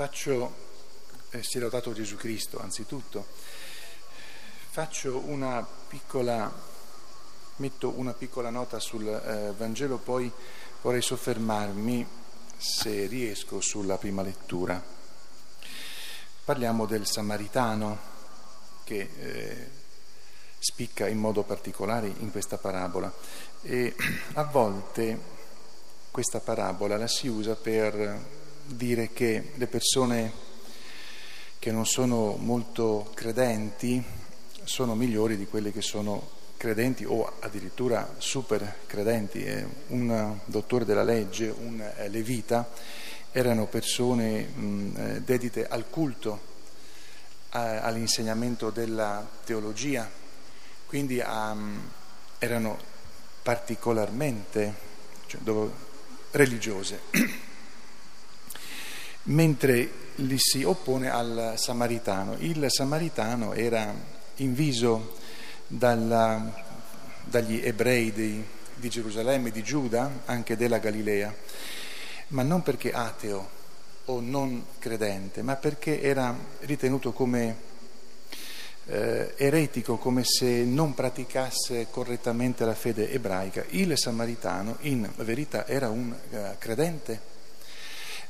Faccio, eh, si è lodato Gesù Cristo anzitutto, faccio una piccola, metto una piccola nota sul eh, Vangelo, poi vorrei soffermarmi, se riesco, sulla prima lettura. Parliamo del Samaritano che eh, spicca in modo particolare in questa parabola e a volte questa parabola la si usa per dire che le persone che non sono molto credenti sono migliori di quelle che sono credenti o addirittura super credenti. Un dottore della legge, un levita, erano persone mh, dedite al culto, all'insegnamento della teologia, quindi um, erano particolarmente cioè, religiose, mentre li si oppone al samaritano. Il samaritano era inviso dalla, dagli ebrei di, di Gerusalemme, di Giuda, anche della Galilea, ma non perché ateo o non credente, ma perché era ritenuto come eh, eretico, come se non praticasse correttamente la fede ebraica. Il samaritano in verità era un eh, credente,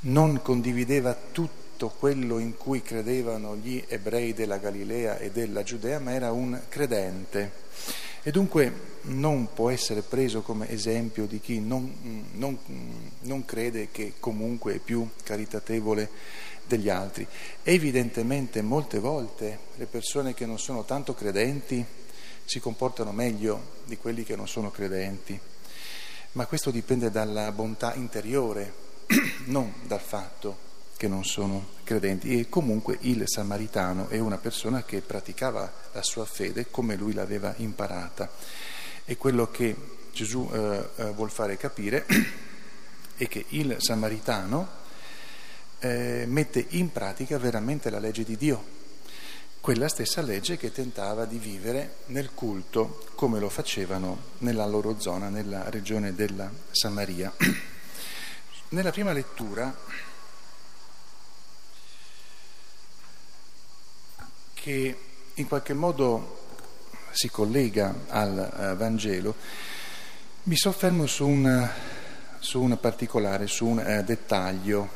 non condivideva tutto quello in cui credevano gli ebrei della Galilea e della Giudea, ma era un credente. E dunque non può essere preso come esempio di chi non, non, non crede che comunque è più caritatevole degli altri. Evidentemente molte volte le persone che non sono tanto credenti si comportano meglio di quelli che non sono credenti, ma questo dipende dalla bontà interiore, non dal fatto che non sono credenti. E comunque il samaritano è una persona che praticava la sua fede come lui l'aveva imparata. E quello che Gesù eh, eh, vuol fare capire è che il samaritano eh, mette in pratica veramente la legge di Dio, quella stessa legge che tentava di vivere nel culto come lo facevano nella loro zona, nella regione della Samaria. Nella prima lettura, che in qualche modo si collega al uh, Vangelo, mi soffermo su un, su un particolare, su un uh, dettaglio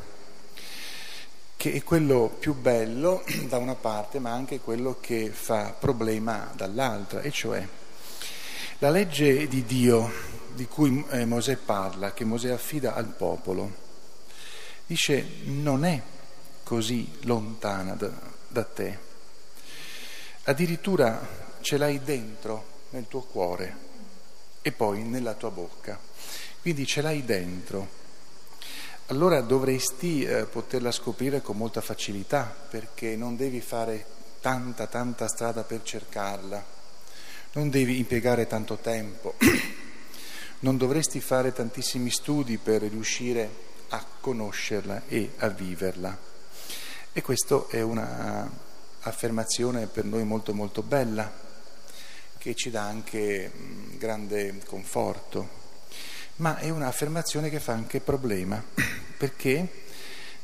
che è quello più bello da una parte, ma anche quello che fa problema dall'altra, e cioè la legge di Dio di cui eh, Mosè parla, che Mosè affida al popolo, dice non è così lontana da, da te, addirittura ce l'hai dentro nel tuo cuore e poi nella tua bocca, quindi ce l'hai dentro. Allora dovresti eh, poterla scoprire con molta facilità perché non devi fare tanta, tanta strada per cercarla, non devi impiegare tanto tempo, non dovresti fare tantissimi studi per riuscire a conoscerla e a viverla. E questa è un'affermazione per noi molto molto bella, che ci dà anche grande conforto ma è un'affermazione che fa anche problema, perché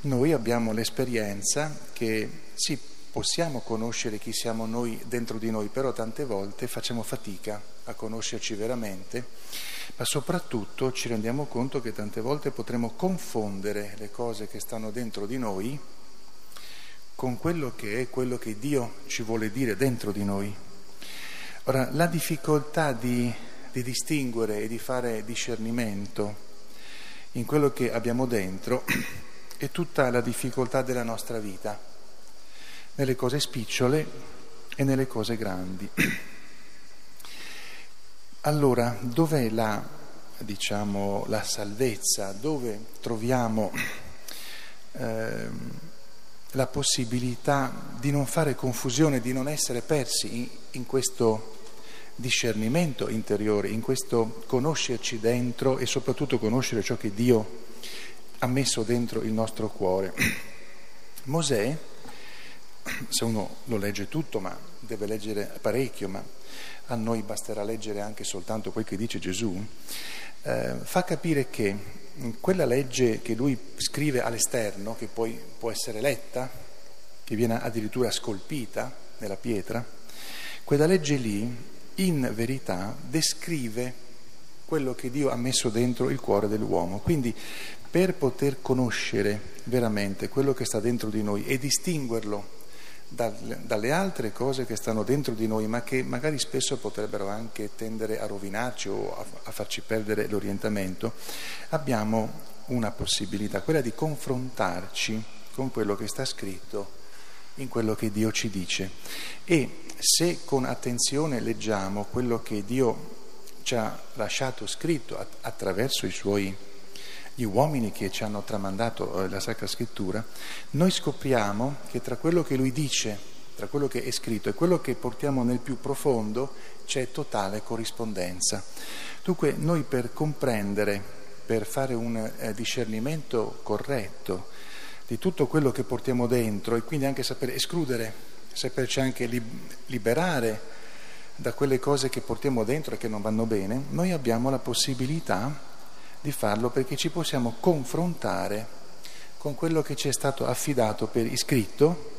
noi abbiamo l'esperienza che sì, possiamo conoscere chi siamo noi dentro di noi, però tante volte facciamo fatica a conoscerci veramente, ma soprattutto ci rendiamo conto che tante volte potremo confondere le cose che stanno dentro di noi con quello che è quello che Dio ci vuole dire dentro di noi. Ora, la difficoltà di di distinguere e di fare discernimento in quello che abbiamo dentro è tutta la difficoltà della nostra vita, nelle cose spicciole e nelle cose grandi. Allora, dov'è la, diciamo, la salvezza? Dove troviamo eh, la possibilità di non fare confusione, di non essere persi in, in questo discernimento interiore, in questo conoscerci dentro e soprattutto conoscere ciò che Dio ha messo dentro il nostro cuore. Mosè, se uno lo legge tutto, ma deve leggere parecchio, ma a noi basterà leggere anche soltanto quel che dice Gesù, eh, fa capire che quella legge che lui scrive all'esterno, che poi può essere letta, che viene addirittura scolpita nella pietra, quella legge lì in verità descrive quello che Dio ha messo dentro il cuore dell'uomo. Quindi per poter conoscere veramente quello che sta dentro di noi e distinguerlo dalle altre cose che stanno dentro di noi, ma che magari spesso potrebbero anche tendere a rovinarci o a, farci perdere l'orientamento, abbiamo una possibilità, quella di confrontarci con quello che sta scritto in quello che Dio ci dice. E se con attenzione leggiamo quello che Dio ci ha lasciato scritto attraverso i suoi gli uomini che ci hanno tramandato eh, la Sacra Scrittura, noi scopriamo che tra quello che lui dice, tra quello che è scritto e quello che portiamo nel più profondo c'è totale corrispondenza. Dunque noi per comprendere, per fare un eh, discernimento corretto di tutto quello che portiamo dentro e quindi anche sapere escludere, saperci anche liberare da quelle cose che portiamo dentro e che non vanno bene, noi abbiamo la possibilità di farlo perché ci possiamo confrontare con quello che ci è stato affidato per iscritto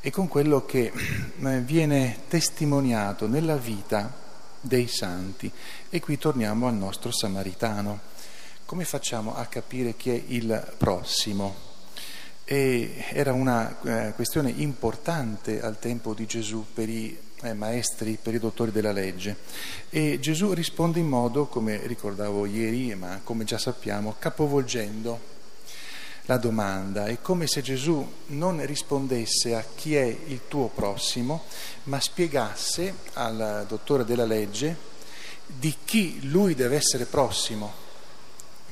e con quello che eh, viene testimoniato nella vita dei santi. E qui torniamo al nostro samaritano. Come facciamo a capire chi è il prossimo? E era una eh, questione importante al tempo di Gesù per i eh, maestri, per i dottori della legge. E Gesù risponde in modo, come ricordavo ieri, ma come già sappiamo, capovolgendo la domanda. È come se Gesù non rispondesse a chi è il tuo prossimo, ma spiegasse al dottore della legge di chi lui deve essere prossimo.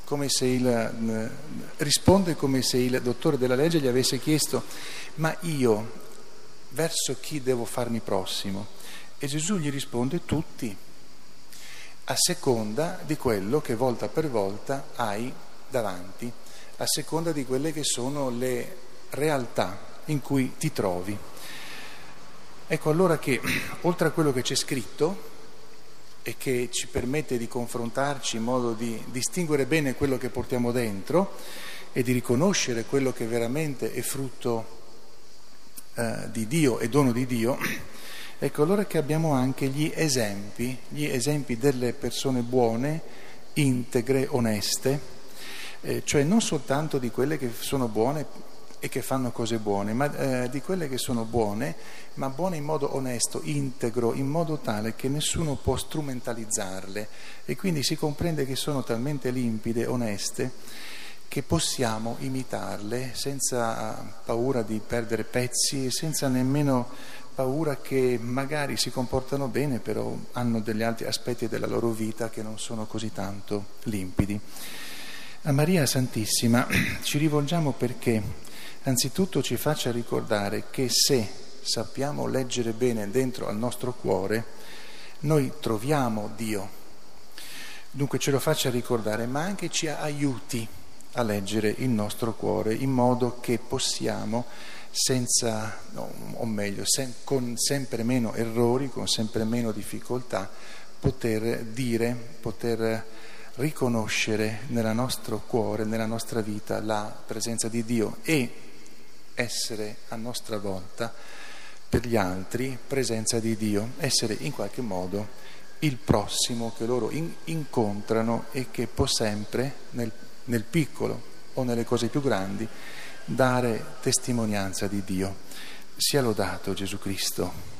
Come il, risponde come se il dottore della legge gli avesse chiesto, ma io verso chi devo farmi prossimo? E Gesù gli risponde tutti, a seconda di quello che volta per volta hai davanti, a seconda di quelle che sono le realtà in cui ti trovi. Ecco allora che oltre a quello che c'è scritto e che ci permette di confrontarci in modo di distinguere bene quello che portiamo dentro e di riconoscere quello che veramente è frutto eh, di Dio e dono di Dio, ecco allora che abbiamo anche gli esempi, gli esempi delle persone buone, integre, oneste, eh, cioè non soltanto di quelle che sono buone e che fanno cose buone, ma eh, di quelle che sono buone, ma buone in modo onesto, integro, in modo tale che nessuno può strumentalizzarle. E quindi si comprende che sono talmente limpide, oneste, che possiamo imitarle senza paura di perdere pezzi, senza nemmeno paura che magari si comportano bene, però hanno degli altri aspetti della loro vita che non sono così tanto limpidi. A Maria Santissima ci rivolgiamo perché anzitutto ci faccia ricordare che se sappiamo leggere bene dentro al nostro cuore, noi troviamo Dio. Dunque ce lo faccia ricordare, ma anche ci aiuti a leggere il nostro cuore in modo che possiamo senza, o meglio, con sempre meno errori, con sempre meno difficoltà, poter dire, poter riconoscere nel nostro cuore, nella nostra vita la presenza di Dio e essere a nostra volta per gli altri presenza di Dio, essere in qualche modo il prossimo che loro in, incontrano e che può sempre nel nel piccolo o nelle cose più grandi, dare testimonianza di Dio. Sia lodato Gesù Cristo.